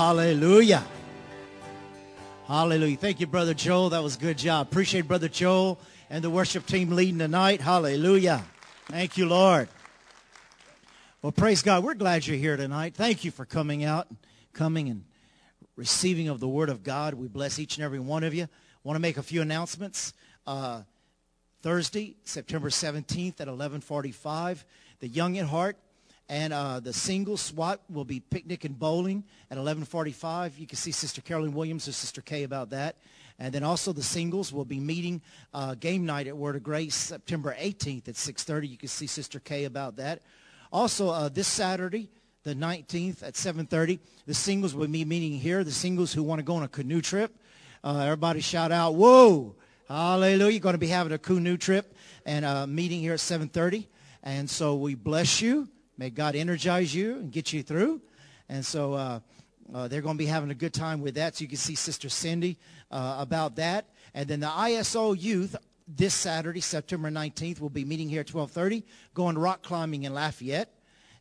hallelujah. Hallelujah. Thank you, Brother Joel. That was a good job. Appreciate Brother Joel and the worship team leading tonight. Hallelujah. Thank you, Lord. Well, praise God. We're glad you're here tonight. Thank you for coming out, and coming and receiving of the Word of God. We bless each and every one of you. Want to make a few announcements. Uh, Thursday, September 17th at 1145, the Young at Heart and uh, the single SWAT will be picnic and bowling at 1145. You can see Sister Carolyn Williams or Sister Kay about that. And then also the singles will be meeting uh, game night at Word of Grace September 18th at 6.30. You can see Sister Kay about that. Also, uh, this Saturday, the 19th at 7.30, the singles will be meeting here. The singles who want to go on a canoe trip. Uh, everybody shout out, whoa, hallelujah. You're going to be having a canoe trip and a meeting here at 7.30. And so we bless you. May God energize you and get you through. And so uh, uh, they're going to be having a good time with that. So you can see Sister Cindy uh, about that. And then the ISO youth this Saturday, September 19th, will be meeting here at 1230, going rock climbing in Lafayette.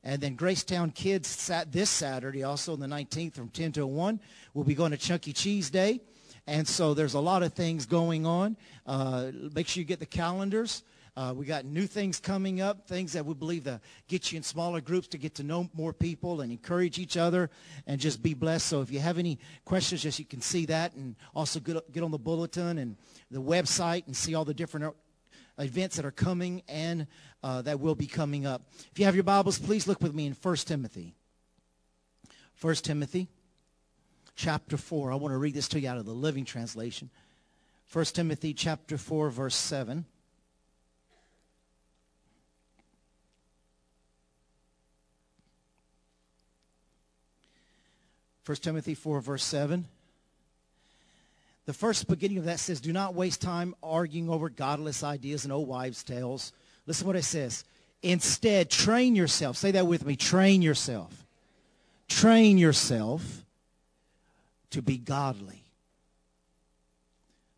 And then Gracetown Kids sat this Saturday, also on the 19th from 10 to 1. We'll be going to Chuck E. Cheese Day. And so there's a lot of things going on. Uh, make sure you get the calendars. Uh, we got new things coming up, things that we believe to get you in smaller groups to get to know more people and encourage each other and just be blessed. So if you have any questions, just you can see that and also get, get on the bulletin and the website and see all the different uh, events that are coming and uh, that will be coming up. If you have your Bibles, please look with me in 1 Timothy. 1 Timothy chapter 4. I want to read this to you out of the Living Translation. 1 Timothy chapter 4, verse 7. 1 Timothy 4, verse 7. The first beginning of that says, Do not waste time arguing over godless ideas and old wives' tales. Listen what it says. Instead, train yourself. Say that with me. Train yourself. Train yourself to be godly.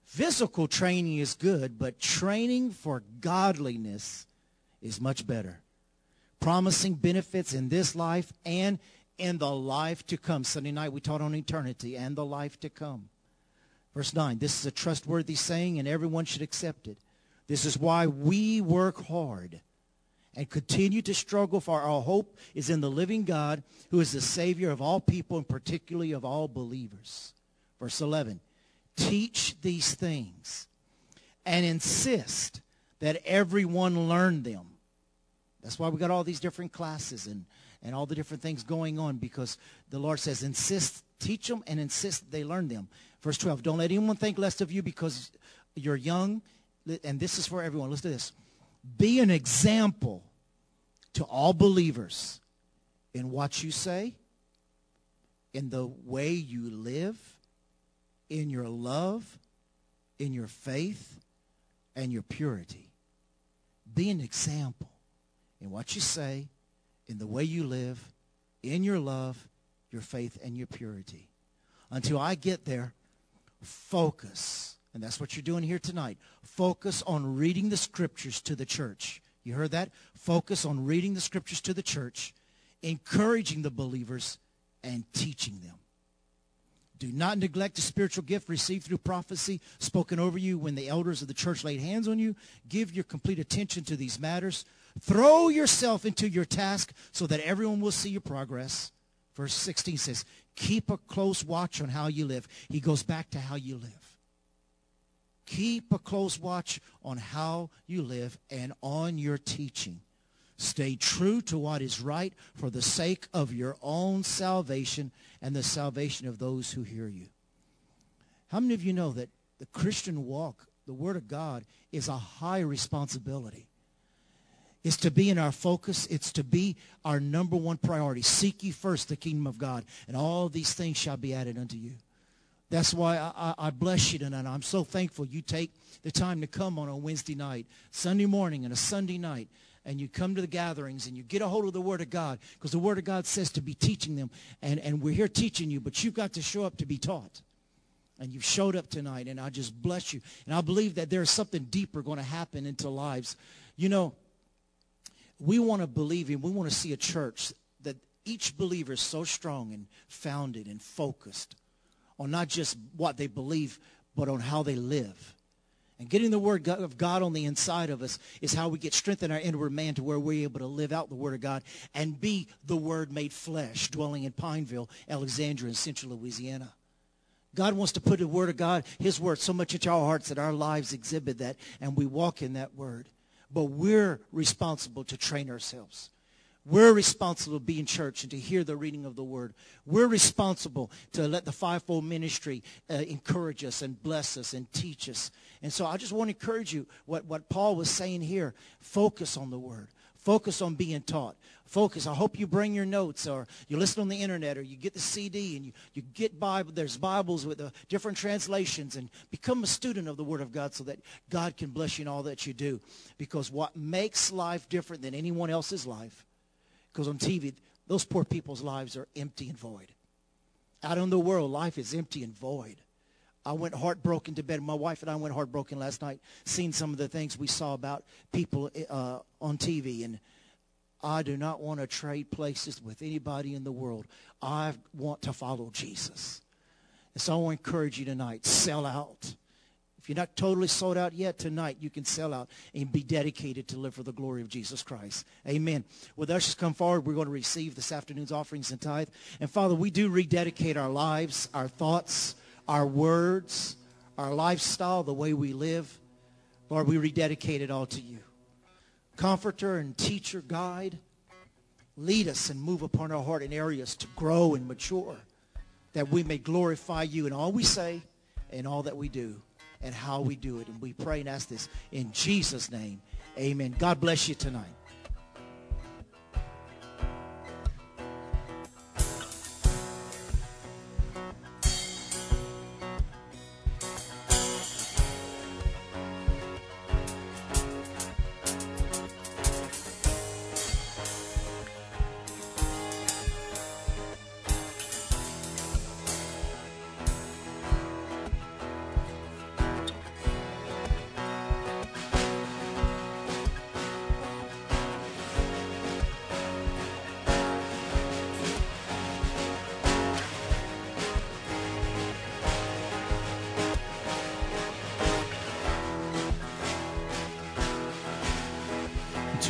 Physical training is good, but training for godliness is much better. Promising benefits in this life and in the life to come. Sunday night we taught on eternity and the life to come. Verse 9, this is a trustworthy saying and everyone should accept it. This is why we work hard and continue to struggle for our hope is in the living God who is the Savior of all people and particularly of all believers. Verse 11, teach these things and insist that everyone learn them. That's why we got all these different classes and and all the different things going on because the Lord says, insist, teach them and insist they learn them. Verse 12, don't let anyone think less of you because you're young. And this is for everyone. Listen to this. Be an example to all believers in what you say, in the way you live, in your love, in your faith, and your purity. Be an example in what you say, in the way you live, in your love, your faith, and your purity. Until I get there, focus. And that's what you're doing here tonight. Focus on reading the scriptures to the church. You heard that? Focus on reading the scriptures to the church, encouraging the believers, and teaching them. Do not neglect the spiritual gift received through prophecy spoken over you when the elders of the church laid hands on you. Give your complete attention to these matters. Throw yourself into your task so that everyone will see your progress. Verse 16 says, keep a close watch on how you live. He goes back to how you live. Keep a close watch on how you live and on your teaching. Stay true to what is right for the sake of your own salvation and the salvation of those who hear you. How many of you know that the Christian walk, the Word of God, is a high responsibility? Is to be in our focus. It's to be our number one priority. Seek ye first the kingdom of God, and all these things shall be added unto you. That's why I, I, bless you tonight. I'm so thankful you take the time to come on a Wednesday night, Sunday morning, and a Sunday night, and you come to the gatherings and you get a hold of the Word of God because the Word of God says to be teaching them. And, and we're here teaching you, but you've got to show up to be taught. And you've showed up tonight, and I just bless you. And I believe that there's something deeper going to happen into lives. You know, we want to believe in, we want to see a church that each believer is so strong and founded and focused on not just what they believe, but on how they live. And getting the word of God on the inside of us is how we get strength in our inward man to where we're able to live out the word of God and be the word made flesh, dwelling in Pineville, Alexandria, and central Louisiana. God wants to put the word of God, his word, so much into our hearts that our lives exhibit that and we walk in that word. But we're responsible to train ourselves. We're responsible to be in church and to hear the reading of the word. We're responsible to let the fivefold ministry uh, encourage us and bless us and teach us. And so I just want to encourage you what, what Paul was saying here. Focus on the word. Focus on being taught. Focus. I hope you bring your notes or you listen on the internet or you get the CD and you, you get Bible. There's Bibles with the different translations and become a student of the Word of God so that God can bless you in all that you do. Because what makes life different than anyone else's life because on TV, those poor people's lives are empty and void. Out in the world, life is empty and void. I went heartbroken to bed. My wife and I went heartbroken last night, seeing some of the things we saw about people uh, on TV. And I do not want to trade places with anybody in the world. I want to follow Jesus. And so I want to encourage you tonight, sell out. If you're not totally sold out yet tonight, you can sell out and be dedicated to live for the glory of Jesus Christ. Amen. With ushers come forward, we're going to receive this afternoon's offerings and tithe. And Father, we do rededicate our lives, our thoughts, our words, our lifestyle, the way we live. Lord, we rededicate it all to you. Comforter and teacher, guide, lead us and move upon our heart in areas to grow and mature, that we may glorify you in all we say and all that we do and how we do it. And we pray and ask this in Jesus' name. Amen. God bless you tonight.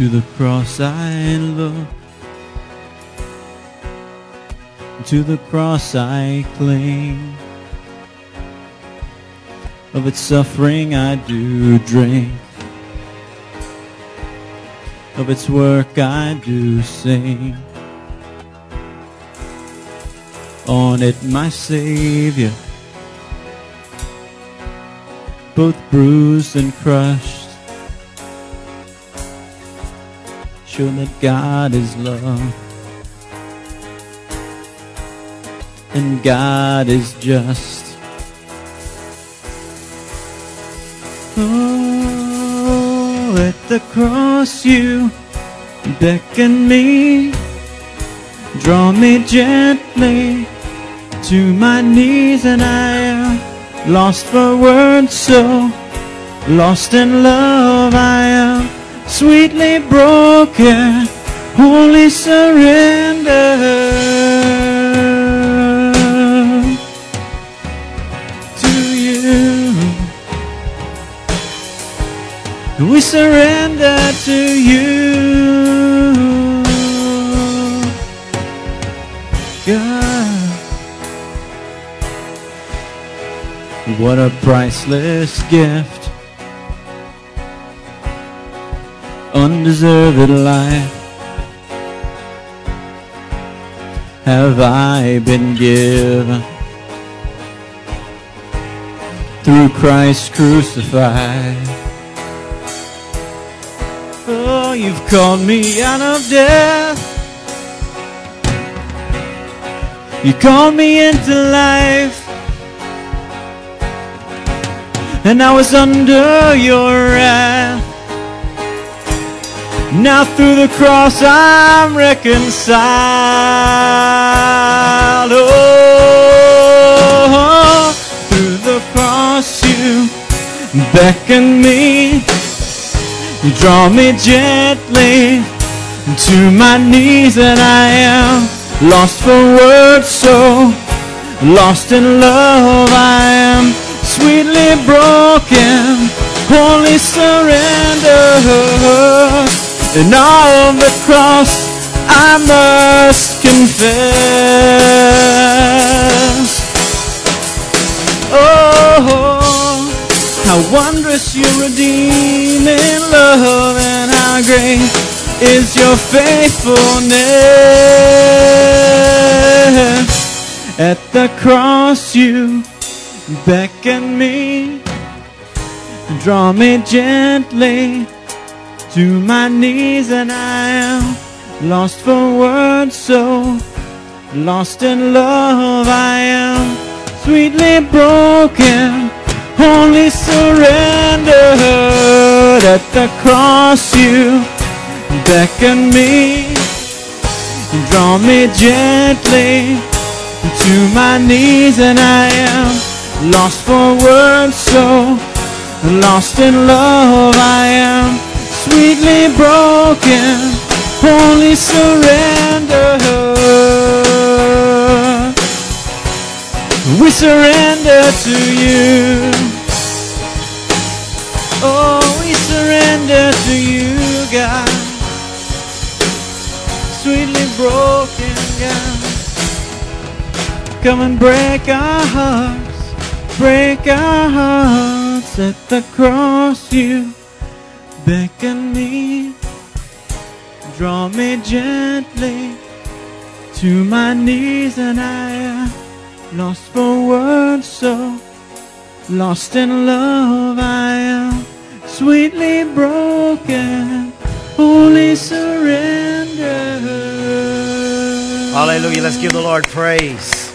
To the cross I look, to the cross I cling. Of its suffering I do drink, of its work I do sing. On it my Savior, both bruised and crushed show that God is love. And God is just. Oh, at the cross you beckon me, draw me gently to my knees, and I am lost for words, so lost in love I am sweetly broken, wholly surrender to you. We surrender to you, God. What a priceless gift undeserved life have I been given through Christ crucified. Oh, you've called me out of death. You called me into life. And I was under your wrath. Now through the cross I'm reconciled. Oh, through the cross you beckon me, draw me gently to my knees, and I am lost for words, so lost in love I am, sweetly broken, wholly surrendered, and all the cross I must confess. Oh, how wondrous your redeeming love and how great is your faithfulness. At the cross you beckon me, draw me gently to my knees and I am lost for words so lost in love I am. Sweetly broken only surrendered at the cross you beckon me. Draw me gently to my knees and I am lost for words so lost in love I am sweetly broken only surrender. We surrender to you. Oh we surrender to you God. Sweetly broken God. Come and break our hearts break our hearts at the cross you beckon me draw me gently to my knees and I am lost for words so lost in love I am sweetly broken only surrender Hallelujah. Let's give the Lord praise.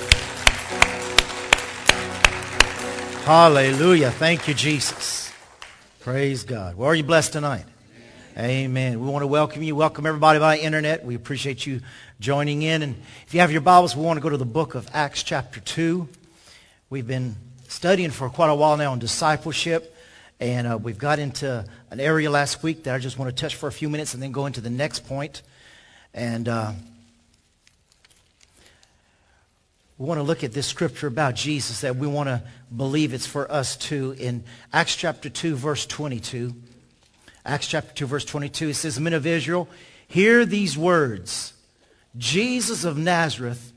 Hallelujah. Thank you, Jesus. Praise God. Well, are you blessed tonight? Amen. We want to welcome you. Welcome everybody by internet. We appreciate you joining in. And if you have your Bibles, we want to go to the book of Acts chapter 2. We've been studying for quite a while now on discipleship. And uh, we've got into an area last week that I just want to touch for a few minutes and then go into the next point. And uh, we want to look at this scripture about Jesus that we want to believe it's for us too. In Acts chapter 2, verse 22, Acts chapter 2, verse 22, it says, Men of Israel, hear these words. Jesus of Nazareth,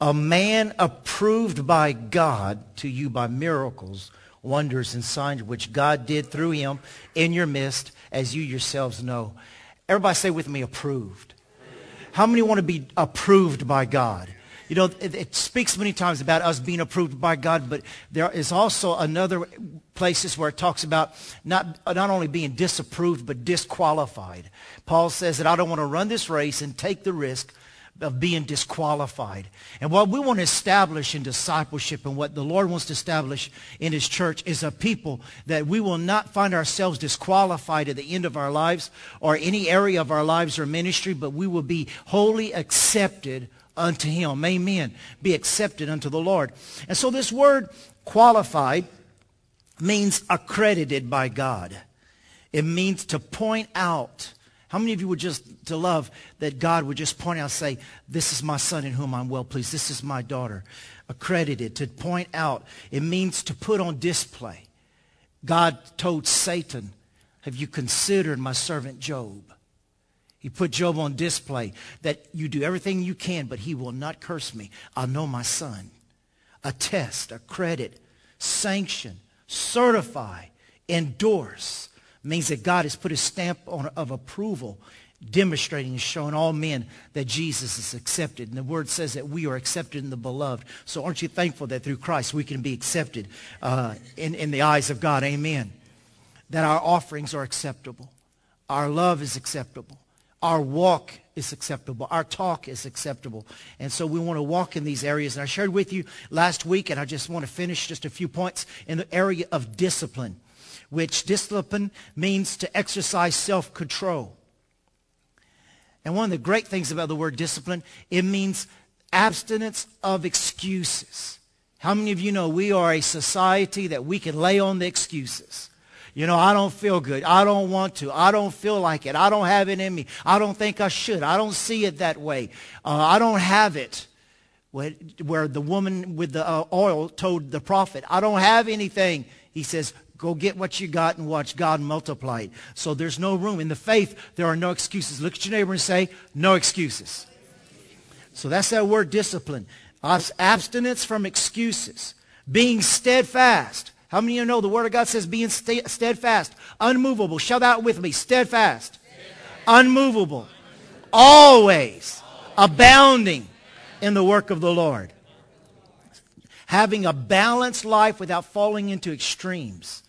a man approved by God to you by miracles, wonders, and signs which God did through him in your midst, as you yourselves know. Everybody say with me, approved. How many want to be approved by God? You know, it, it, speaks many times about us being approved by God, but there is also another places where it talks about not, not only being disapproved, but disqualified. Paul says that I don't want to run this race and take the risk of being disqualified. And what we want to establish in discipleship and what the Lord wants to establish in his church is a people that we will not find ourselves disqualified at the end of our lives or any area of our lives or ministry, but we will be wholly accepted unto him. Amen. Be accepted unto the Lord. And so this word qualified means accredited by God. It means to point out. How many of you would just to love that God would just point out say, this is my son in whom I'm well pleased. This is my daughter. Accredited, to point out. It means to put on display. God told Satan, have you considered my servant Job? He put Job on display that you do everything you can, but he will not curse me. I know my son. A test, a credit, sanction, certify, endorse means that God has put his stamp on, of approval, demonstrating and showing all men that Jesus is accepted. And the word says that we are accepted in the beloved. So aren't you thankful that through Christ we can be accepted uh, in, in the eyes of God? Amen. That our offerings are acceptable. Our love is acceptable. Our walk is acceptable. Our talk is acceptable. And so we want to walk in these areas. And I shared with you last week, and I just want to finish just a few points in the area of discipline, which discipline means to exercise self-control. And one of the great things about the word discipline, it means abstinence of excuses. How many of you know we are a society that we can lay on the excuses? You know, I don't feel good. I don't want to. I don't feel like it. I don't have it in me. I don't think I should. I don't see it that way. Uh, I don't have it. Where the woman with the uh, oil told the prophet, I don't have anything. He says, go get what you got and watch God multiply it. So there's no room. In the faith, there are no excuses. Look at your neighbor and say, no excuses. So that's that word discipline. Abstinence from excuses. Being steadfast. How many of you know the Word of God says being steadfast, unmovable? Shout out with me. Steadfast, steadfast. unmovable, always abounding in the work of the Lord. Having a balanced life without falling into extremes.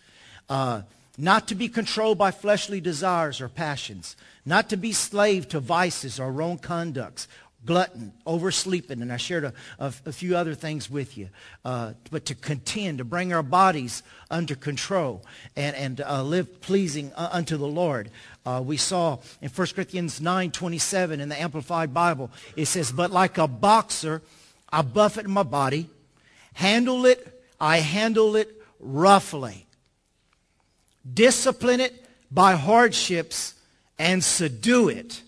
Uh, not to be controlled by fleshly desires or passions. Not to be slave to vices or wrong conducts glutton, oversleeping, and I shared a, a, a few other things with you. Uh, but to contend, to bring our bodies under control and, and uh, live pleasing uh, unto the Lord. Uh, we saw in 1 Corinthians 9, 27 in the Amplified Bible, it says, But like a boxer, I buffet my body, handle it, I handle it roughly. Discipline it by hardships and subdue it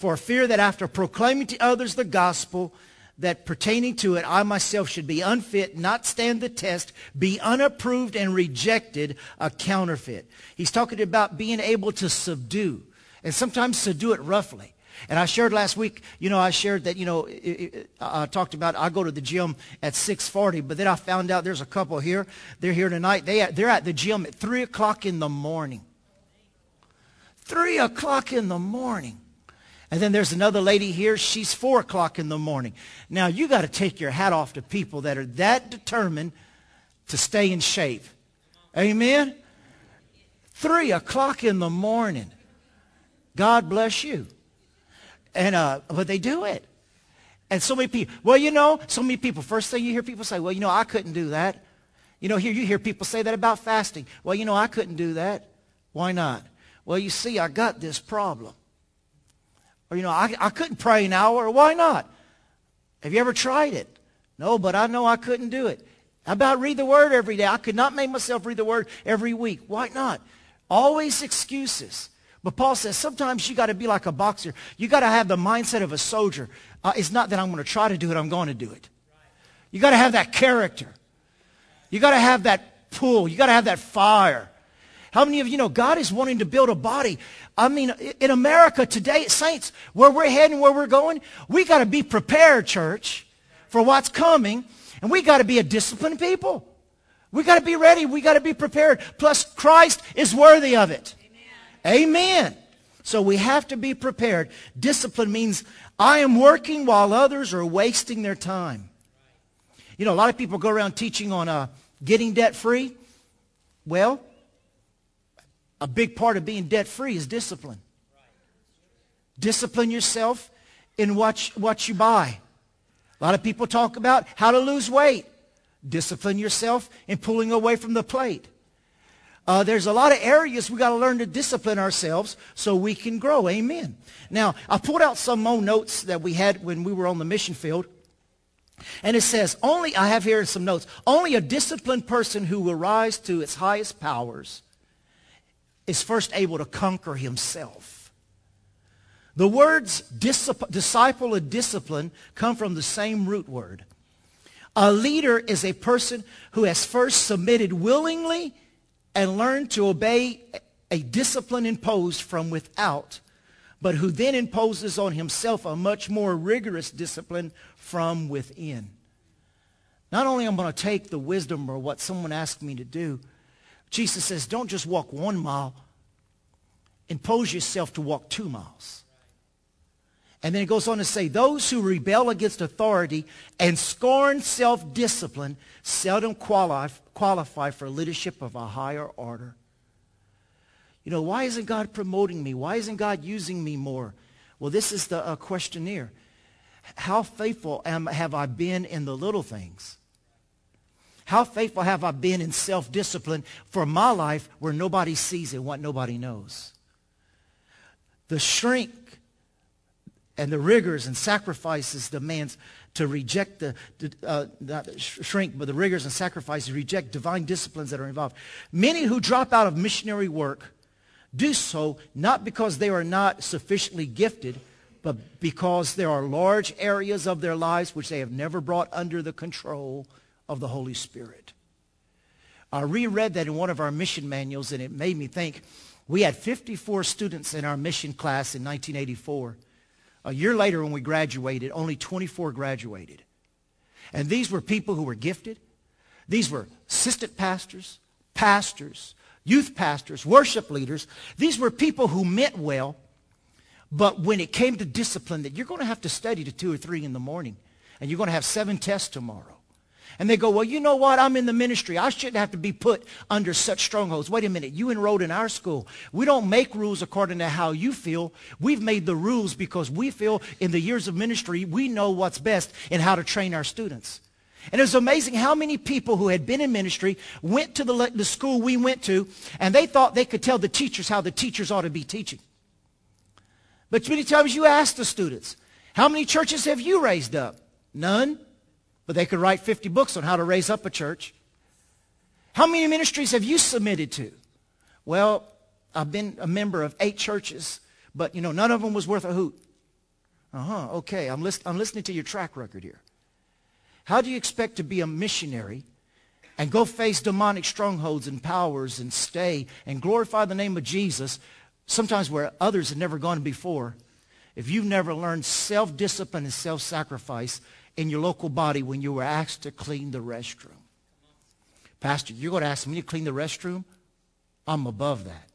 for fear that after proclaiming to others the gospel, that pertaining to it, I myself should be unfit, not stand the test, be unapproved and rejected, a counterfeit. He's talking about being able to subdue, and sometimes subdue it roughly. And I shared last week, you know, I shared that, you know, it, it, I talked about I go to the gym at 6.40, but then I found out there's a couple here. They're here tonight. They, they're at the gym at 3 o'clock in the morning. 3 o'clock in the morning. And then there's another lady here. She's 4 o'clock in the morning. Now, you got to take your hat off to people that are that determined to stay in shape. Amen? 3 o'clock in the morning. God bless you. And, uh, but they do it. And so many people, well, you know, so many people, first thing you hear people say, well, you know, I couldn't do that. You know, here you hear people say that about fasting. Well, you know, I couldn't do that. Why not? Well, you see, I got this problem. Or, you know, I, I couldn't pray an hour. Why not? Have you ever tried it? No, but I know I couldn't do it. How about read the Word every day? I could not make myself read the Word every week. Why not? Always excuses. But Paul says sometimes you got to be like a boxer. You got to have the mindset of a soldier. Uh, it's not that I'm going to try to do it, I'm going to do it. You got to have that character. You got to have that pull. You got to have that fire. How many of you know God is wanting to build a body? I mean, in America today, saints, where we're heading, where we're going, we got to be prepared, church, for what's coming. And we got to be a disciplined people. We got to be ready. We got to be prepared. Plus, Christ is worthy of it. Amen. Amen. So we have to be prepared. Discipline means I am working while others are wasting their time. You know, a lot of people go around teaching on uh, getting debt free. Well, a big part of being debt free is discipline. Discipline yourself in what, what you buy. A lot of people talk about how to lose weight. Discipline yourself in pulling away from the plate. Uh, there's a lot of areas we got to learn to discipline ourselves so we can grow. Amen. Now, I pulled out some more notes that we had when we were on the mission field. And it says, only, I have here some notes, only a disciplined person who will rise to its highest powers is first able to conquer himself. The words disciple and discipline come from the same root word. A leader is a person who has first submitted willingly and learned to obey a discipline imposed from without, but who then imposes on himself a much more rigorous discipline from within. Not only am I going to take the wisdom or what someone asked me to do, Jesus says, don't just walk one mile. Impose yourself to walk two miles. And then it goes on to say, those who rebel against authority and scorn self-discipline seldom qualify, qualify for leadership of a higher order. You know, why isn't God promoting me? Why isn't God using me more? Well, this is the uh, questionnaire. How faithful am, have I been in the little things? How faithful have I been in self-discipline for my life where nobody sees it, what nobody knows? The shrink and the rigors and sacrifices demands to reject the, uh, not shrink, but the rigors and sacrifices, reject divine disciplines that are involved. Many who drop out of missionary work do so not because they are not sufficiently gifted, but because there are large areas of their lives which they have never brought under the control of the Holy Spirit. I reread that in one of our mission manuals, and it made me think. We had 54 students in our mission class in 1984. A year later, when we graduated, only 24 graduated. And these were people who were gifted. These were assistant pastors, pastors, youth pastors, worship leaders. These were people who meant well, but when it came to discipline, that you're going to have to study to 2 or 3 in the morning, and you're going to have seven tests tomorrow. And they go, well, you know what? I'm in the ministry. I shouldn't have to be put under such strongholds. Wait a minute. You enrolled in our school. We don't make rules according to how you feel. We've made the rules because we feel in the years of ministry, we know what's best in how to train our students. And it was amazing how many people who had been in ministry went to the, the school we went to, and they thought they could tell the teachers how the teachers ought to be teaching. But many times you ask the students, how many churches have you raised up? None but they could write 50 books on how to raise up a church. How many ministries have you submitted to? Well, I've been a member of eight churches, but you know, none of them was worth a hoot. Uh-huh, okay, I'm, list- I'm listening to your track record here. How do you expect to be a missionary and go face demonic strongholds and powers and stay and glorify the name of Jesus, sometimes where others have never gone before, if you've never learned self-discipline and self-sacrifice in your local body when you were asked to clean the restroom. Pastor, you're going to ask me to clean the restroom? I'm above that.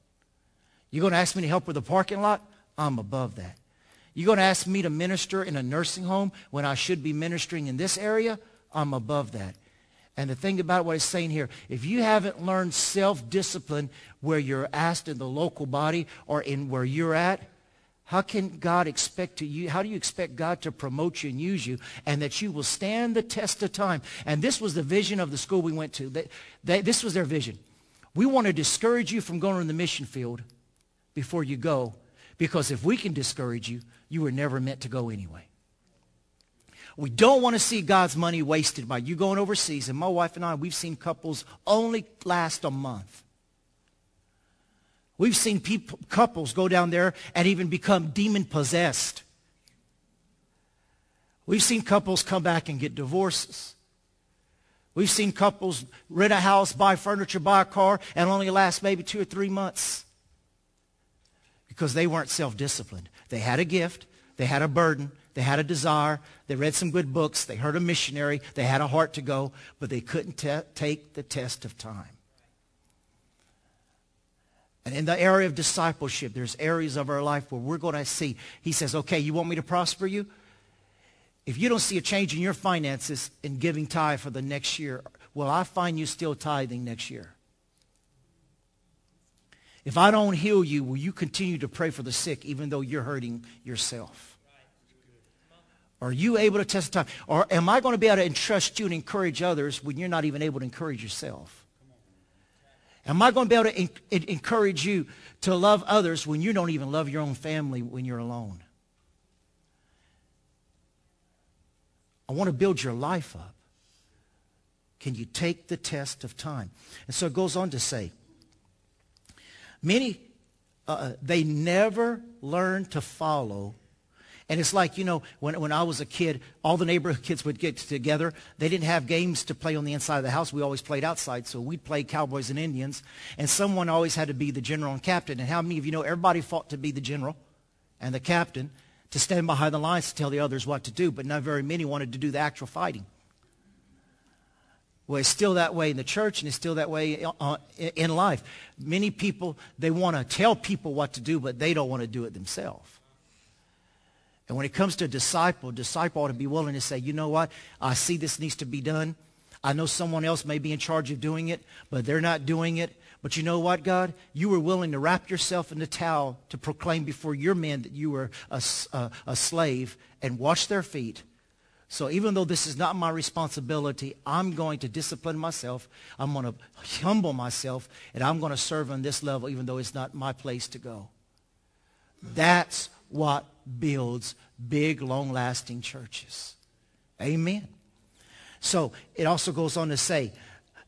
You're going to ask me to help with the parking lot? I'm above that. You're going to ask me to minister in a nursing home when I should be ministering in this area? I'm above that. And the thing about what it's saying here, if you haven't learned self-discipline where you're asked in the local body or in where you're at, how can God expect to you, how do you expect God to promote you and use you and that you will stand the test of time? And this was the vision of the school we went to. They, they, this was their vision. We want to discourage you from going in the mission field before you go because if we can discourage you, you were never meant to go anyway. We don't want to see God's money wasted by you going overseas. And my wife and I, we've seen couples only last a month. We've seen people, couples go down there and even become demon possessed. We've seen couples come back and get divorces. We've seen couples rent a house, buy furniture, buy a car, and only last maybe two or three months because they weren't self-disciplined. They had a gift. They had a burden. They had a desire. They read some good books. They heard a missionary. They had a heart to go, but they couldn't take the test of time. And in the area of discipleship, there's areas of our life where we're going to see. He says, okay, you want me to prosper you? If you don't see a change in your finances in giving tithe for the next year, will I find you still tithing next year? If I don't heal you, will you continue to pray for the sick even though you're hurting yourself? Are you able to testify? Or am I going to be able to entrust you and encourage others when you're not even able to encourage yourself? Am I going to be able to encourage you to love others when you don't even love your own family when you're alone? I want to build your life up. Can you take the test of time? And so it goes on to say, many, uh, they never learn to follow and it's like, you know, when, when I was a kid, all the neighborhood kids would get together. They didn't have games to play on the inside of the house. We always played outside. So we'd play cowboys and Indians. And someone always had to be the general and captain. And how many of you know everybody fought to be the general and the captain to stand behind the lines to tell the others what to do. But not very many wanted to do the actual fighting. Well, it's still that way in the church and it's still that way uh, in life. Many people, they want to tell people what to do, but they don't want to do it themselves. And when it comes to a disciple, disciple ought to be willing to say, you know what? I see this needs to be done. I know someone else may be in charge of doing it, but they're not doing it. But you know what, God? You were willing to wrap yourself in the towel to proclaim before your men that you were a, a, a slave and wash their feet. So even though this is not my responsibility, I'm going to discipline myself. I'm going to humble myself, and I'm going to serve on this level even though it's not my place to go. That's what builds big, long-lasting churches. Amen. So it also goes on to say,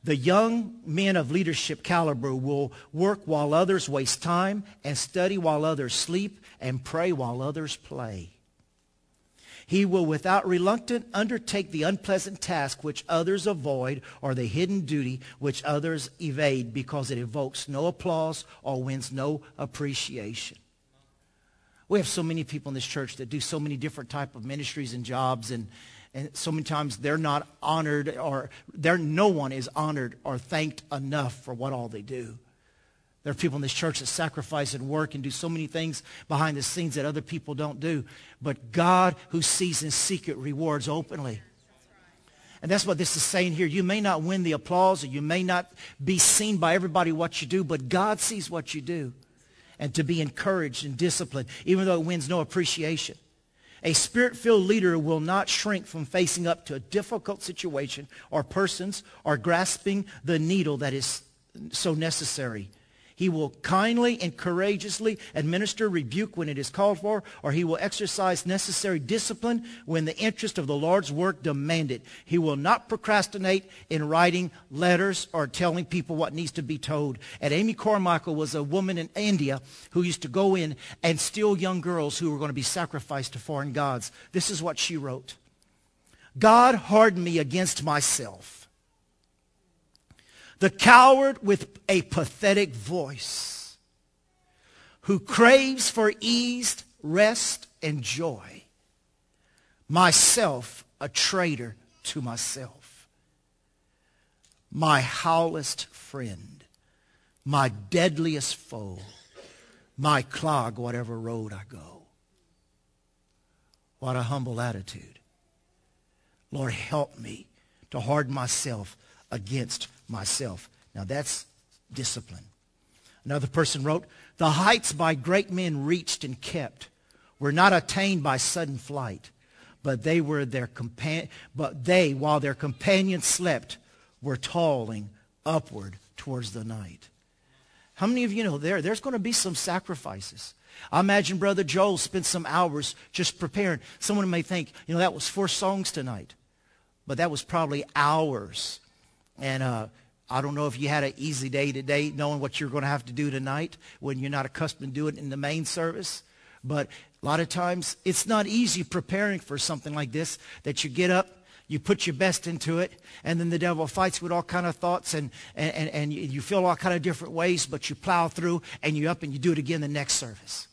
the young men of leadership caliber will work while others waste time and study while others sleep and pray while others play. He will without reluctance undertake the unpleasant task which others avoid or the hidden duty which others evade because it evokes no applause or wins no appreciation. We have so many people in this church that do so many different type of ministries and jobs and, and so many times they're not honored or there no one is honored or thanked enough for what all they do. There are people in this church that sacrifice and work and do so many things behind the scenes that other people don't do. But God, who sees in secret, rewards openly. And that's what this is saying here. You may not win the applause or you may not be seen by everybody what you do, but God sees what you do. And to be encouraged and disciplined, even though it wins no appreciation. A spirit-filled leader will not shrink from facing up to a difficult situation or persons or grasping the needle that is so necessary he will kindly and courageously administer rebuke when it is called for, or he will exercise necessary discipline when the interest of the Lord's work demand it. He will not procrastinate in writing letters or telling people what needs to be told. And Amy Carmichael was a woman in India who used to go in and steal young girls who were going to be sacrificed to foreign gods. This is what she wrote. God hardened me against myself the coward with a pathetic voice who craves for ease, rest, and joy. Myself a traitor to myself. My howlest friend. My deadliest foe. My clog whatever road I go. What a humble attitude. Lord, help me to harden myself against myself. Now that's discipline. Another person wrote, The heights by great men reached and kept were not attained by sudden flight, but they were their compan- but they, while their companions slept, were toiling upward towards the night. How many of you know there, there's going to be some sacrifices? I imagine Brother Joel spent some hours just preparing. Someone may think, you know, that was four songs tonight. But that was probably hours and uh, I don't know if you had an easy day today knowing what you're going to have to do tonight when you're not accustomed to it in the main service. But a lot of times it's not easy preparing for something like this that you get up, you put your best into it, and then the devil fights with all kind of thoughts and, and, and, and you feel all kind of different ways, but you plow through and you up and you do it again the next service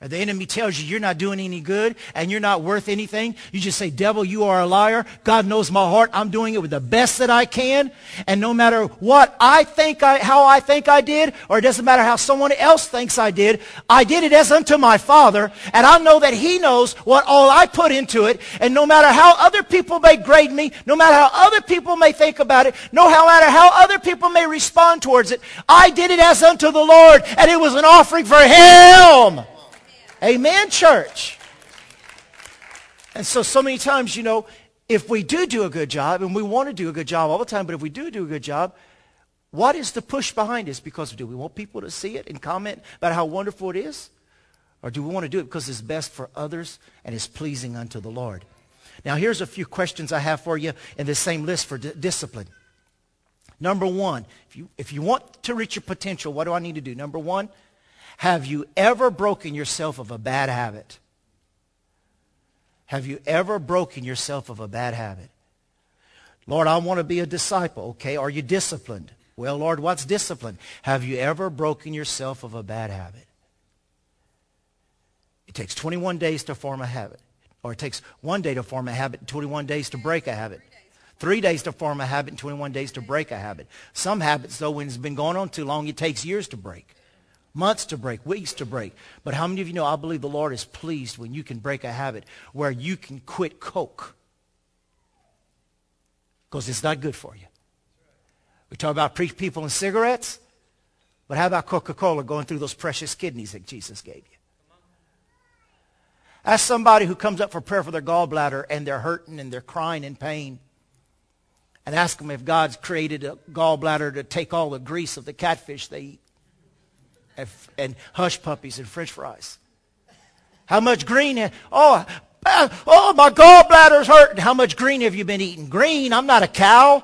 the enemy tells you you're not doing any good and you're not worth anything, you just say, devil, you are a liar. God knows my heart. I'm doing it with the best that I can. And no matter what I think I, how I think I did, or it doesn't matter how someone else thinks I did, I did it as unto my Father. And I know that he knows what all I put into it. And no matter how other people may grade me, no matter how other people may think about it, no matter how other people may respond towards it, I did it as unto the Lord. And it was an offering for him. Amen, church. And so, so many times, you know, if we do do a good job, and we want to do a good job all the time, but if we do do a good job, what is the push behind this? Because do we want people to see it and comment about how wonderful it is? Or do we want to do it because it's best for others and is pleasing unto the Lord? Now, here's a few questions I have for you in the same list for discipline. Number one, if you, if you want to reach your potential, what do I need to do? Number one, have you ever broken yourself of a bad habit? Have you ever broken yourself of a bad habit? Lord, I want to be a disciple. Okay, are you disciplined? Well, Lord, what's discipline? Have you ever broken yourself of a bad habit? It takes 21 days to form a habit. Or it takes one day to form a habit and 21 days to break a habit. Three days to form a habit and 21 days to break a habit. Some habits, though, when it's been going on too long, it takes years to break months to break, weeks to break. But how many of you know I believe the Lord is pleased when you can break a habit where you can quit Coke? Because it's not good for you. We talk about people and cigarettes, but how about Coca-Cola going through those precious kidneys that Jesus gave you? Ask somebody who comes up for prayer for their gallbladder and they're hurting and they're crying in pain. And ask them if God's created a gallbladder to take all the grease of the catfish they eat and, hush puppies and french fries. How much green? Oh, ah, Oh, my gallbladder's hurting. How much green have you been eating? Green. I'm not a cow.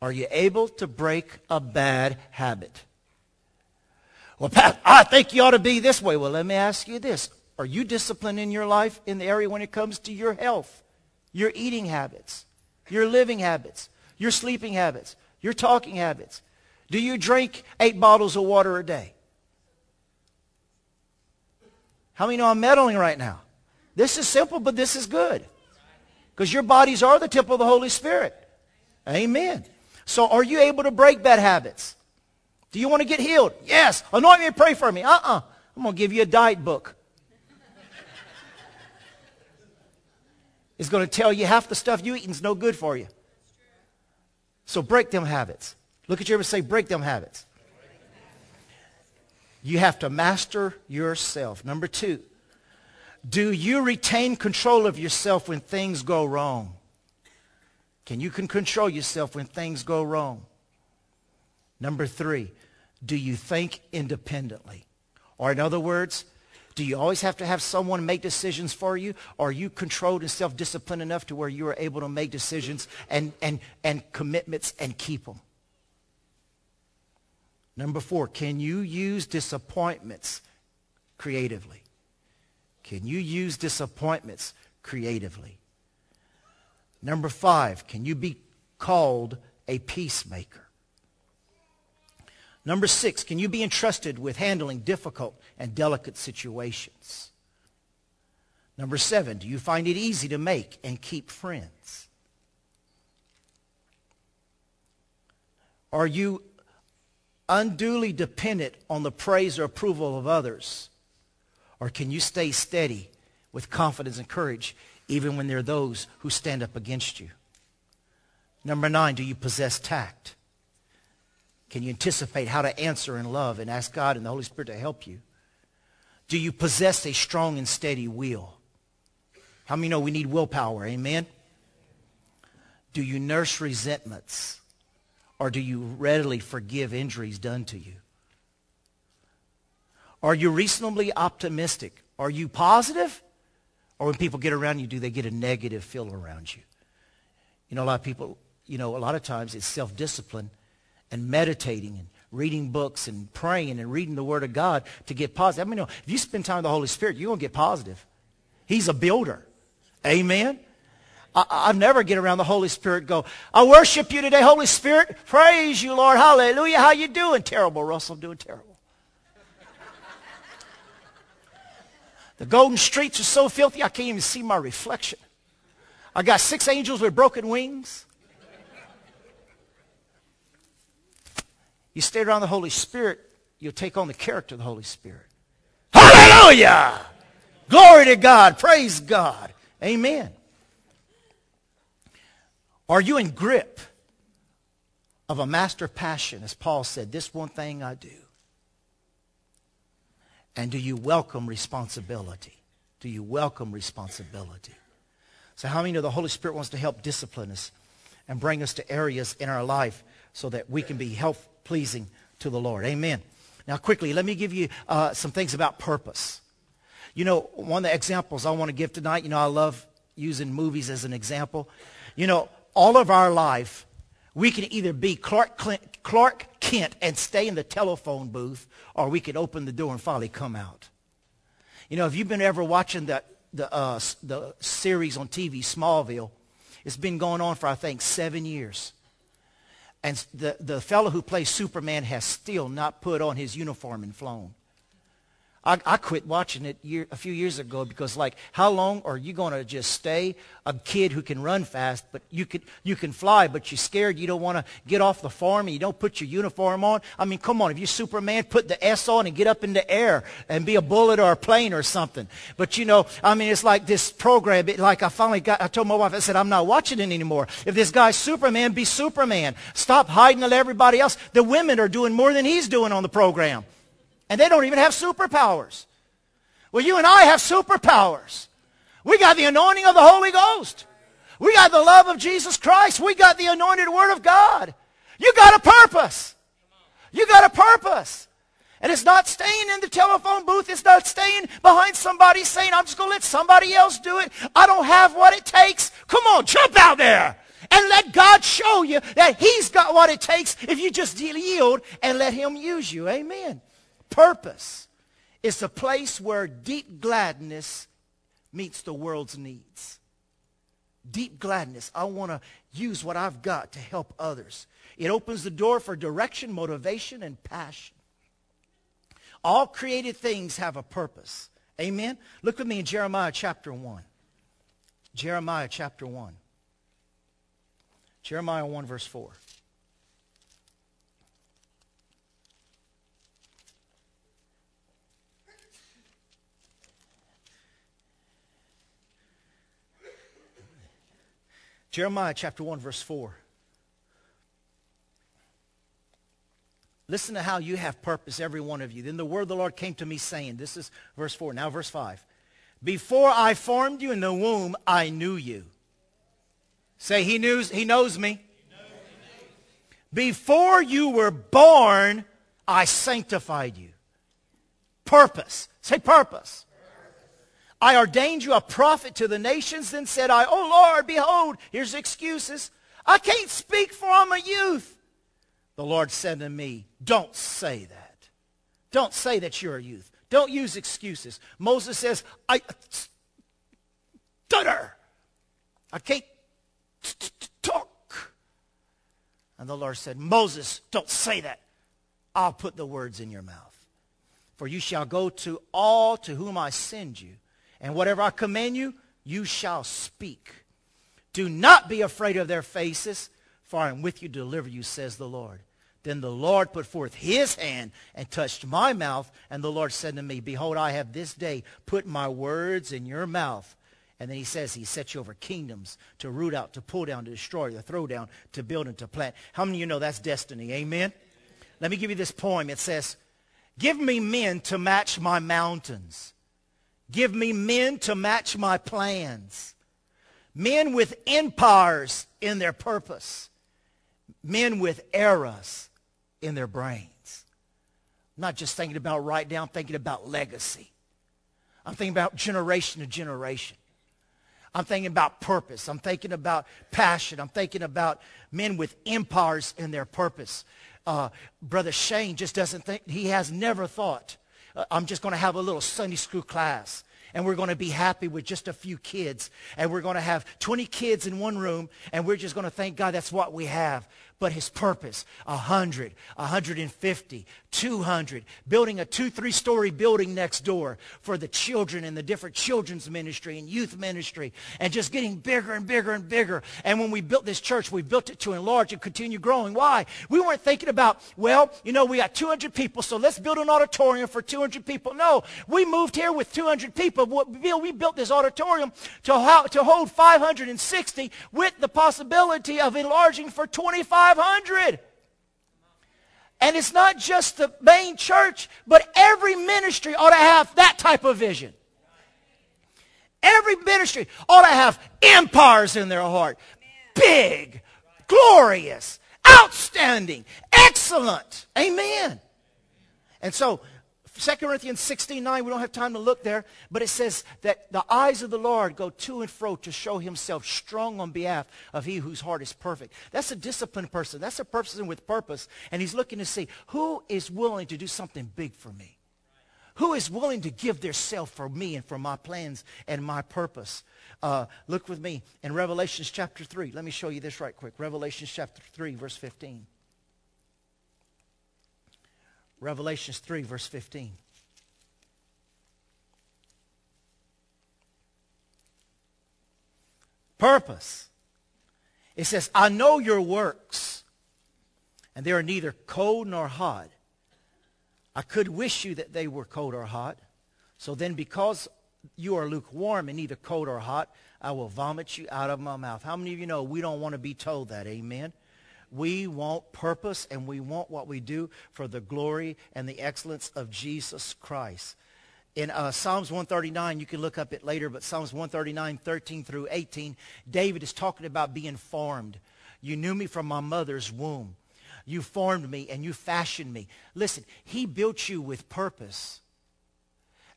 Are you able to break a bad habit? Well, Pat, I think you ought to be this way. Well, let me ask you this. Are you disciplined in your life in the area when it comes to your health, your eating habits, your living habits, your sleeping habits, your talking habits? Do you drink eight bottles of water a day? How many know I'm meddling right now? This is simple, but this is good. Because your bodies are the temple of the Holy Spirit. Amen. So are you able to break bad habits? Do you want to get healed? Yes. Anoint me and pray for me. Uh-uh. I'm going to give you a diet book. it's going to tell you half the stuff you eat is no good for you. So break them habits. Look at your and say, break them habits. You have to master yourself. Number two, do you retain control of yourself when things go wrong? Can you can control yourself when things go wrong? Number three, do you think independently? Or in other words, do you always have to have someone make decisions for you? Or are you controlled and self-disciplined enough to where you are able to make decisions and, and, and commitments and keep them? Number four, can you use disappointments creatively? Can you use disappointments creatively? Number five, can you be called a peacemaker? Number six, can you be entrusted with handling difficult and delicate situations? Number seven, do you find it easy to make and keep friends? Are you unduly dependent on the praise or approval of others? Or can you stay steady with confidence and courage even when there are those who stand up against you? Number nine, do you possess tact? Can you anticipate how to answer in love and ask God and the Holy Spirit to help you? Do you possess a strong and steady will? How many know we need willpower? Amen? Do you nurse resentments? Or do you readily forgive injuries done to you? Are you reasonably optimistic? Are you positive? Or when people get around you, do they get a negative feel around you? You know, a lot of people, you know, a lot of times it's self-discipline and meditating and reading books and praying and reading the Word of God to get positive. I mean, you know, if you spend time with the Holy Spirit, you're going to get positive. He's a builder. Amen? I, have never get around the Holy Spirit go, I worship you today, Holy Spirit. Praise you, Lord. Hallelujah. How you doing? Terrible, Russell. I'm doing terrible. the golden streets are so filthy, I can't even see my reflection. I got six angels with broken wings. You stay around the Holy Spirit, you'll take on the character of the Holy Spirit. Hallelujah! Glory to God. Praise God. Amen. Are you in grip of a master passion, as Paul said, this one thing I do? And do you welcome responsibility? Do you welcome responsibility? So how many know the Holy Spirit wants to help discipline us and bring us to areas in our life so that we can be health pleasing to the Lord? Amen. Now quickly, let me give you uh, some things about purpose. You know, one of the examples I want to give tonight, you know, I love using movies as an example. You know, all of our life, we can either be Clark, Clint, Clark Kent and stay in the telephone booth, or we could open the door and finally come out. You know, if you've been ever watching the, the, uh, the series on TV, Smallville, it's been going on for, I think, seven years. And the, the fellow who plays Superman has still not put on his uniform and flown. I, I quit watching it year, a few years ago because, like, how long are you going to just stay a kid who can run fast, but you can, you can fly, but you're scared you don't want to get off the farm and you don't put your uniform on? I mean, come on, if you're Superman, put the S on and get up in the air and be a bullet or a plane or something. But, you know, I mean, it's like this program, it, like I finally got, I told my wife, I said, I'm not watching it anymore. If this guy's Superman, be Superman. Stop hiding to everybody else. The women are doing more than he's doing on the program. And they don't even have superpowers. Well, you and I have superpowers. We got the anointing of the Holy Ghost. We got the love of Jesus Christ. We got the anointed Word of God. You got a purpose. You got a purpose. And it's not staying in the telephone booth. It's not staying behind somebody saying, I'm just going to let somebody else do it. I don't have what it takes. Come on, jump out there and let God show you that he's got what it takes if you just yield and let him use you. Amen. Purpose is a place where deep gladness meets the world's needs. Deep gladness. I want to use what I've got to help others. It opens the door for direction, motivation, and passion. All created things have a purpose. Amen? Look with me in Jeremiah chapter 1. Jeremiah chapter 1. Jeremiah 1, verse 4. Jeremiah chapter 1, verse 4. Listen to how you have purpose, every one of you. Then the word of the Lord came to me saying, this is verse 4. Now verse 5. Before I formed you in the womb, I knew you. Say, he, knows, he knows me. Before you were born, I sanctified you. Purpose. Say purpose. I ordained you a prophet to the nations. Then said I, Oh Lord, behold, here's excuses. I can't speak for I'm a youth. The Lord said to me, Don't say that. Don't say that you're a youth. Don't use excuses. Moses says, I stutter. I can't talk. And the Lord said, Moses, don't say that. I'll put the words in your mouth. For you shall go to all to whom I send you, and whatever I command you, you shall speak. Do not be afraid of their faces, for I am with you to deliver you, says the Lord. Then the Lord put forth his hand and touched my mouth, and the Lord said to me, Behold, I have this day put my words in your mouth. And then he says he sets you over kingdoms to root out, to pull down, to destroy, to throw down, to build, and to plant. How many of you know that's destiny? Amen? Let me give you this poem. It says, Give me men to match my mountains. Give me men to match my plans. Men with empires in their purpose. Men with eras in their brains. I'm not just thinking about right now, I'm thinking about legacy. I'm thinking about generation to generation. I'm thinking about purpose. I'm thinking about passion. I'm thinking about men with empires in their purpose. Uh, Brother Shane just doesn't think, he has never thought, Uh, I'm just going to have a little Sunday school class and we're going to be happy with just a few kids. And we're going to have 20 kids in one room, and we're just going to thank God that's what we have but his purpose 100 150 200 building a two three story building next door for the children and the different children's ministry and youth ministry and just getting bigger and bigger and bigger. And when we built this church we built it to enlarge and continue growing. Why? We weren't thinking about well you know we got 200 people so let's build an auditorium for 200 people. No we moved here with 200 people. Bill, we built this auditorium to, to hold 560 with the possibility of enlarging for 25 500. And it's not just the main church, but every ministry ought to have that type of vision. Every ministry ought to have empires in their heart. Big, glorious, outstanding, excellent. Amen. And so 2 Corinthians 16, 9, we don't have time to look there, but it says that the eyes of the Lord go to and fro to show himself strong on behalf of he whose heart is perfect. That's a disciplined person. That's a person with purpose. And he's looking to see who is willing to do something big for me. Who is willing to give their self for me and for my plans and my purpose? Uh, look with me in Revelations chapter 3. Let me show you this right quick. Revelations chapter 3, verse 15. Revelations 3, verse 15. Purpose. It says, I know your works, and they are neither cold nor hot. I could wish you that they were cold or hot. So then, because you are lukewarm and neither cold or hot, I will vomit you out of my mouth. How many of you know we don't want to be told that? Amen. We want purpose and we want what we do for the glory and the excellence of Jesus Christ. In uh, Psalms 139, you can look up it later, but Psalms 139, 13 through 18, David is talking about being formed. You knew me from my mother's womb. You formed me and you fashioned me. Listen, he built you with purpose.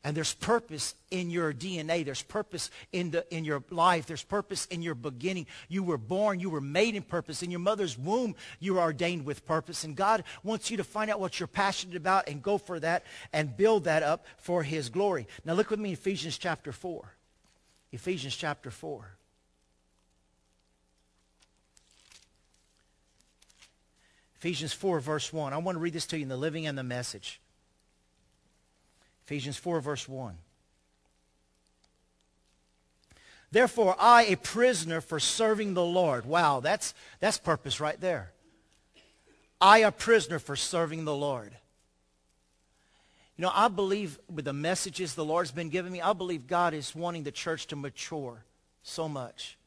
And there's purpose in your DNA. There's purpose in, the, in your life. There's purpose in your beginning. You were born. You were made in purpose. In your mother's womb, you were ordained with purpose. And God wants you to find out what you're passionate about and go for that and build that up for his glory. Now look with me in Ephesians chapter 4. Ephesians chapter 4. Ephesians 4, verse 1. I want to read this to you in the living and the message. Ephesians 4, verse 1. Therefore, I, a prisoner for serving the Lord. Wow, that's, that's purpose right there. I, a prisoner for serving the Lord. You know, I believe with the messages the Lord's been giving me, I believe God is wanting the church to mature so much.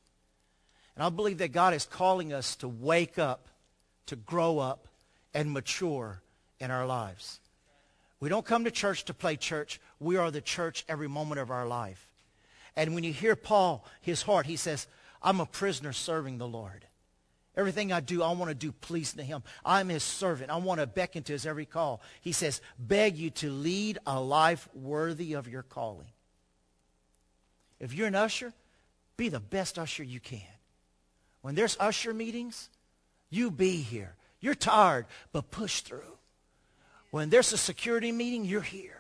And I believe that God is calling us to wake up, to grow up, and mature in our lives. We don't come to church to play church. We are the church every moment of our life. And when you hear Paul, his heart, he says, I'm a prisoner serving the Lord. Everything I do, I want to do pleasing to him. I'm his servant. I want to beckon to his every call. He says, beg you to lead a life worthy of your calling. If you're an usher, be the best usher you can. When there's usher meetings, you be here. You're tired, but push through. When there's a security meeting, you're here.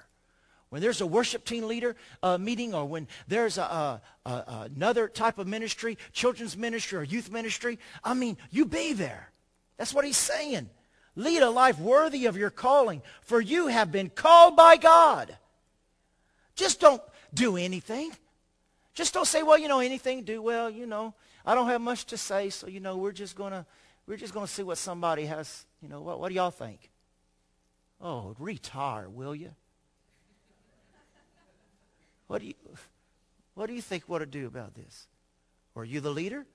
When there's a worship team leader uh, meeting or when there's a, a, a, another type of ministry, children's ministry or youth ministry, I mean, you be there. That's what he's saying. Lead a life worthy of your calling, for you have been called by God. Just don't do anything. Just don't say, well, you know, anything do well, you know. I don't have much to say, so you know, we're just gonna we're just gonna see what somebody has, you know, what what do y'all think? Oh, retire, will you? What do you, what do you think what to do about this? Are you the leader?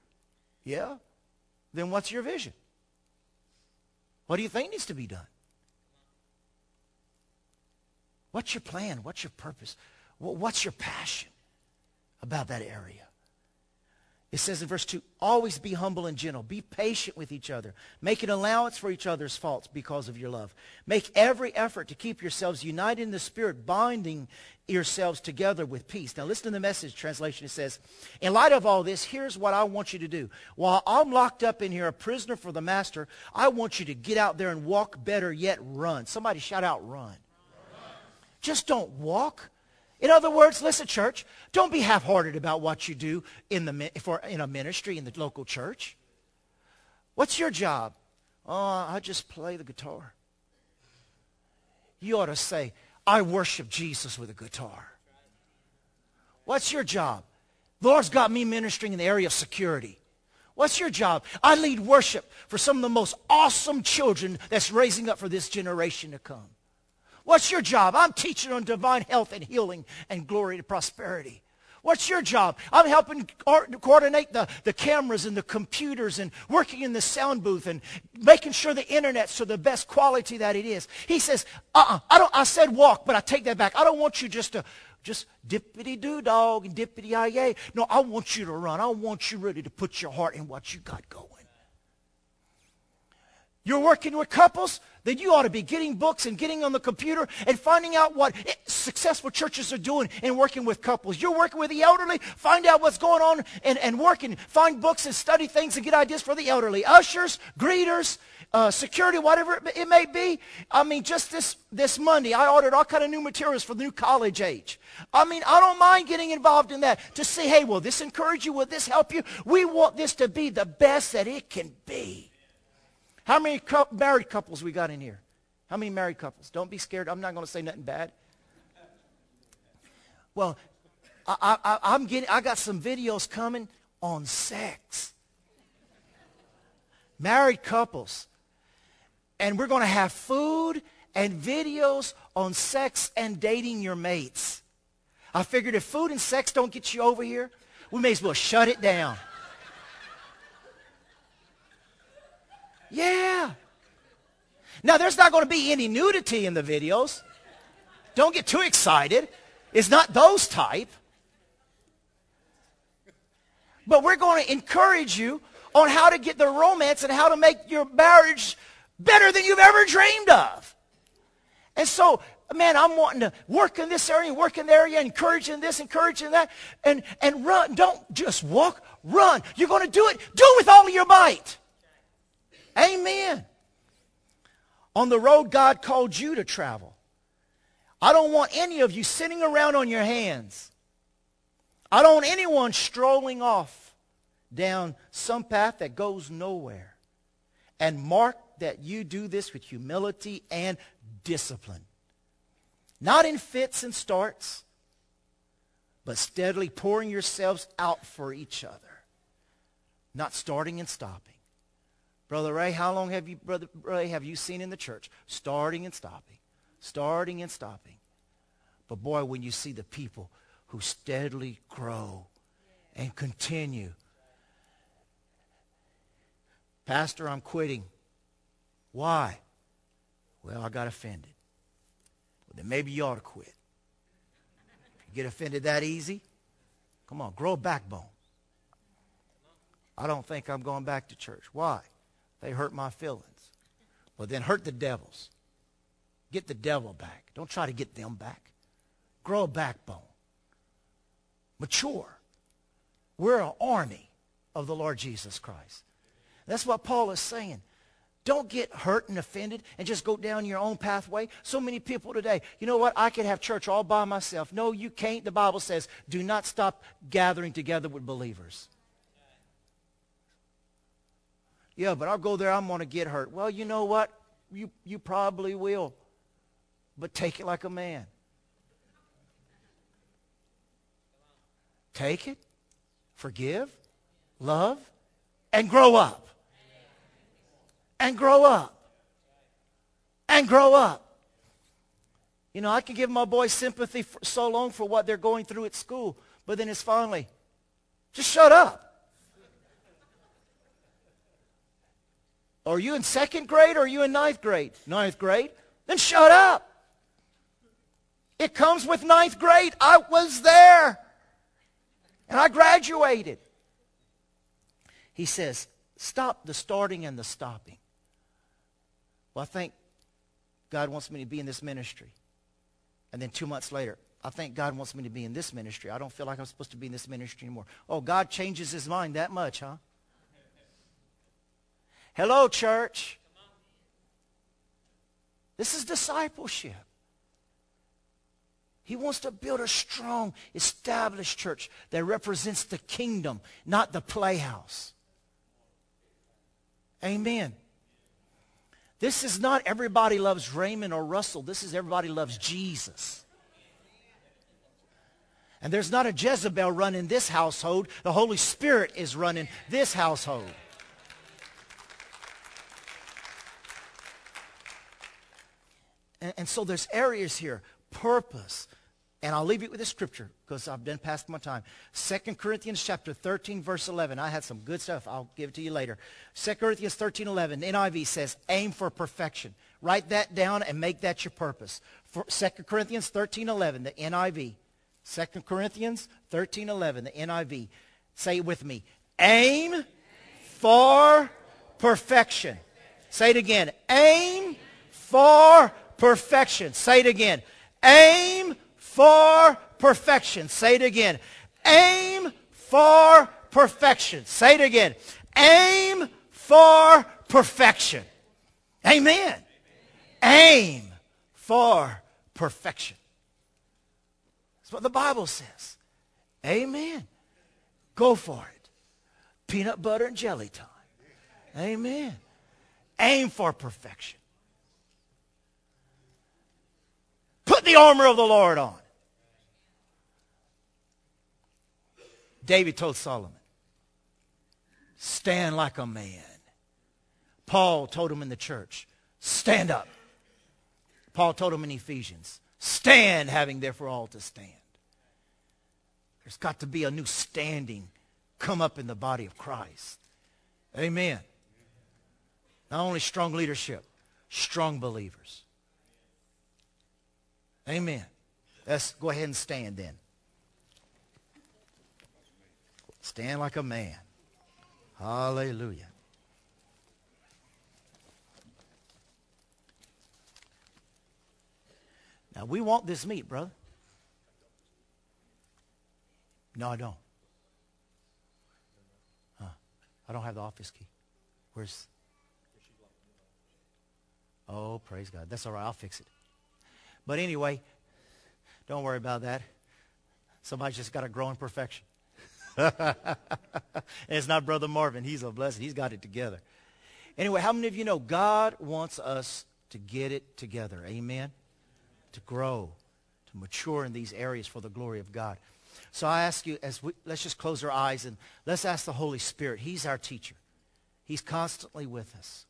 Yeah. Then what's your vision? What do you think needs to be done? What's your plan? What's your purpose? What's your passion about that area? It says in verse 2, always be humble and gentle. Be patient with each other. Make an allowance for each other's faults because of your love. Make every effort to keep yourselves united in the Spirit, binding yourselves together with peace. Now listen to the message translation. It says, in light of all this, here's what I want you to do. While I'm locked up in here, a prisoner for the master, I want you to get out there and walk better yet run. Somebody shout out run. run. Just don't walk. In other words, listen, church, don't be half-hearted about what you do in, the, for, in a ministry in the local church. What's your job? Oh, I just play the guitar. You ought to say, I worship Jesus with a guitar. What's your job? Lord's got me ministering in the area of security. What's your job? I lead worship for some of the most awesome children that's raising up for this generation to come. What's your job? I'm teaching on divine health and healing and glory to prosperity. What's your job? I'm helping coordinate the, the cameras and the computers and working in the sound booth and making sure the internet's to the best quality that it is. He says, uh-uh, I, don't, I said walk, but I take that back. I don't want you just to just dippity-doo dog and dippity-yay. No, I want you to run. I want you ready to put your heart in what you got going. You're working with couples? Then you ought to be getting books and getting on the computer and finding out what successful churches are doing in working with couples. You're working with the elderly? Find out what's going on and, and working. Find books and study things and get ideas for the elderly. Ushers, greeters, uh, security, whatever it may be. I mean, just this, this Monday, I ordered all kind of new materials for the new college age. I mean, I don't mind getting involved in that to say, hey, will this encourage you? Will this help you? We want this to be the best that it can be. How many married couples we got in here? How many married couples? Don't be scared. I'm not going to say nothing bad. Well, I, I, I'm getting, I got some videos coming on sex. Married couples. And we're going to have food and videos on sex and dating your mates. I figured if food and sex don't get you over here, we may as well shut it down. Yeah. Now, there's not going to be any nudity in the videos. Don't get too excited. It's not those type. But we're going to encourage you on how to get the romance and how to make your marriage better than you've ever dreamed of. And so, man, I'm wanting to work in this area, work in that area, encouraging this, encouraging that, and, and run. Don't just walk, run. You're going to do it. Do it with all of your might. Amen. On the road God called you to travel. I don't want any of you sitting around on your hands. I don't want anyone strolling off down some path that goes nowhere. And mark that you do this with humility and discipline. Not in fits and starts, but steadily pouring yourselves out for each other. Not starting and stopping. Brother Ray, how long have you, Brother Ray, have you seen in the church? Starting and stopping. Starting and stopping. But boy, when you see the people who steadily grow and continue. Pastor, I'm quitting. Why? Well, I got offended. Well, then maybe you ought to quit. If you get offended that easy, come on, grow a backbone. I don't think I'm going back to church. Why? They hurt my feelings. Well, then hurt the devils. Get the devil back. Don't try to get them back. Grow a backbone. Mature. We're an army of the Lord Jesus Christ. That's what Paul is saying. Don't get hurt and offended and just go down your own pathway. So many people today, you know what? I could have church all by myself. No, you can't. The Bible says, do not stop gathering together with believers. Yeah, but I'll go there. I'm going to get hurt. Well, you know what? You, you probably will. But take it like a man. Take it, forgive, love, and grow up and grow up. And grow up. You know, I can give my boys sympathy for so long for what they're going through at school, but then it's finally, just shut up. Are you in second grade or are you in ninth grade? Ninth grade? Then shut up. It comes with ninth grade. I was there. And I graduated. He says, stop the starting and the stopping. Well, I think God wants me to be in this ministry. And then two months later, I think God wants me to be in this ministry. I don't feel like I'm supposed to be in this ministry anymore. Oh, God changes his mind that much, huh? Hello, church. This is discipleship. He wants to build a strong, established church that represents the kingdom, not the playhouse. Amen. This is not everybody loves Raymond or Russell. This is everybody loves Jesus. And there's not a Jezebel running this household. The Holy Spirit is running this household. And, and so there's areas here, purpose, and I'll leave you with this scripture because I've been past my time. 2 Corinthians chapter 13, verse 11. I had some good stuff. I'll give it to you later. 2 Corinthians 13, 11. NIV says, aim for perfection. Write that down and make that your purpose. For 2 Corinthians 13, 11, the NIV. 2 Corinthians 13, 11, the NIV. Say it with me. Aim for perfection. Say it again. Aim for perfection. Say it again. Aim for perfection. Say it again. Aim for perfection. Say it again. Aim for perfection. Amen. Aim for perfection. That's what the Bible says. Amen. Go for it. Peanut butter and jelly time. Amen. Aim for perfection. Put the armor of the Lord on. David told Solomon, stand like a man. Paul told him in the church, stand up. Paul told him in Ephesians, stand having therefore all to stand. There's got to be a new standing come up in the body of Christ. Amen. Not only strong leadership, strong believers. Amen. Let's go ahead and stand then. Stand like a man. Hallelujah. Now, we want this meat, brother. No, I don't. Huh. I don't have the office key. Where's. Oh, praise God. That's all right. I'll fix it. But anyway, don't worry about that. Somebody's just got to grow in perfection. it's not Brother Marvin. He's a blessing. He's got it together. Anyway, how many of you know God wants us to get it together? Amen? To grow, to mature in these areas for the glory of God. So I ask you, as we, let's just close our eyes and let's ask the Holy Spirit. He's our teacher. He's constantly with us.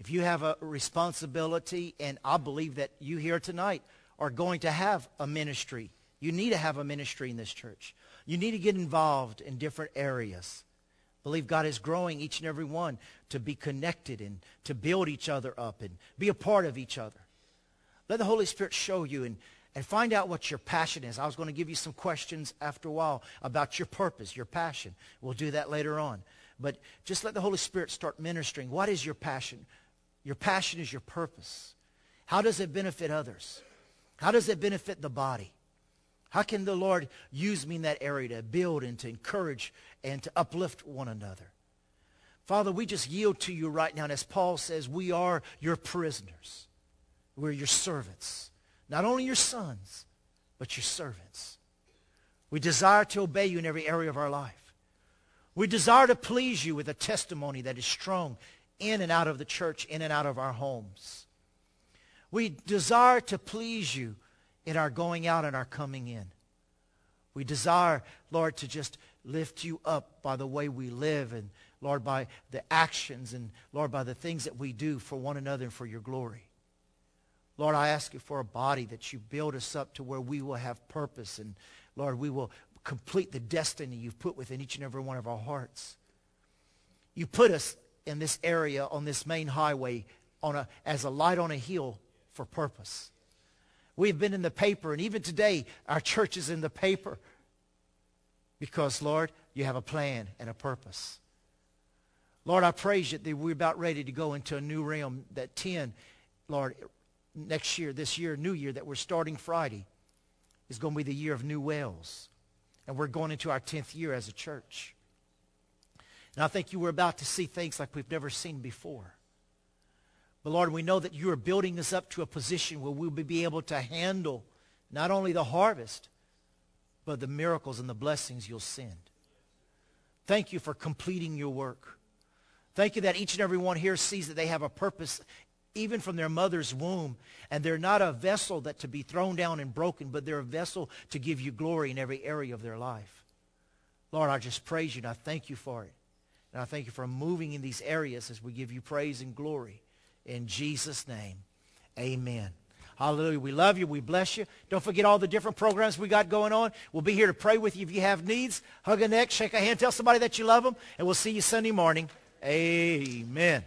If you have a responsibility, and I believe that you here tonight are going to have a ministry, you need to have a ministry in this church. You need to get involved in different areas. Believe God is growing each and every one to be connected and to build each other up and be a part of each other. Let the Holy Spirit show you and, and find out what your passion is. I was going to give you some questions after a while about your purpose, your passion. We'll do that later on. But just let the Holy Spirit start ministering. What is your passion? Your passion is your purpose. How does it benefit others? How does it benefit the body? How can the Lord use me in that area to build and to encourage and to uplift one another? Father, we just yield to you right now. And as Paul says, we are your prisoners. We're your servants. Not only your sons, but your servants. We desire to obey you in every area of our life. We desire to please you with a testimony that is strong in and out of the church, in and out of our homes. We desire to please you in our going out and our coming in. We desire, Lord, to just lift you up by the way we live and, Lord, by the actions and, Lord, by the things that we do for one another and for your glory. Lord, I ask you for a body that you build us up to where we will have purpose and, Lord, we will complete the destiny you've put within each and every one of our hearts. You put us in this area on this main highway on a, as a light on a hill for purpose. We've been in the paper, and even today, our church is in the paper because, Lord, you have a plan and a purpose. Lord, I praise you that we're about ready to go into a new realm, that 10, Lord, next year, this year, new year, that we're starting Friday, is going to be the year of new wells. And we're going into our 10th year as a church. And I think you were about to see things like we've never seen before. But Lord, we know that you are building us up to a position where we'll be able to handle not only the harvest, but the miracles and the blessings you'll send. Thank you for completing your work. Thank you that each and every one here sees that they have a purpose even from their mother's womb. And they're not a vessel that to be thrown down and broken, but they're a vessel to give you glory in every area of their life. Lord, I just praise you and I thank you for it. And I thank you for moving in these areas as we give you praise and glory. In Jesus' name, amen. Hallelujah. We love you. We bless you. Don't forget all the different programs we got going on. We'll be here to pray with you if you have needs. Hug a neck, shake a hand, tell somebody that you love them, and we'll see you Sunday morning. Amen.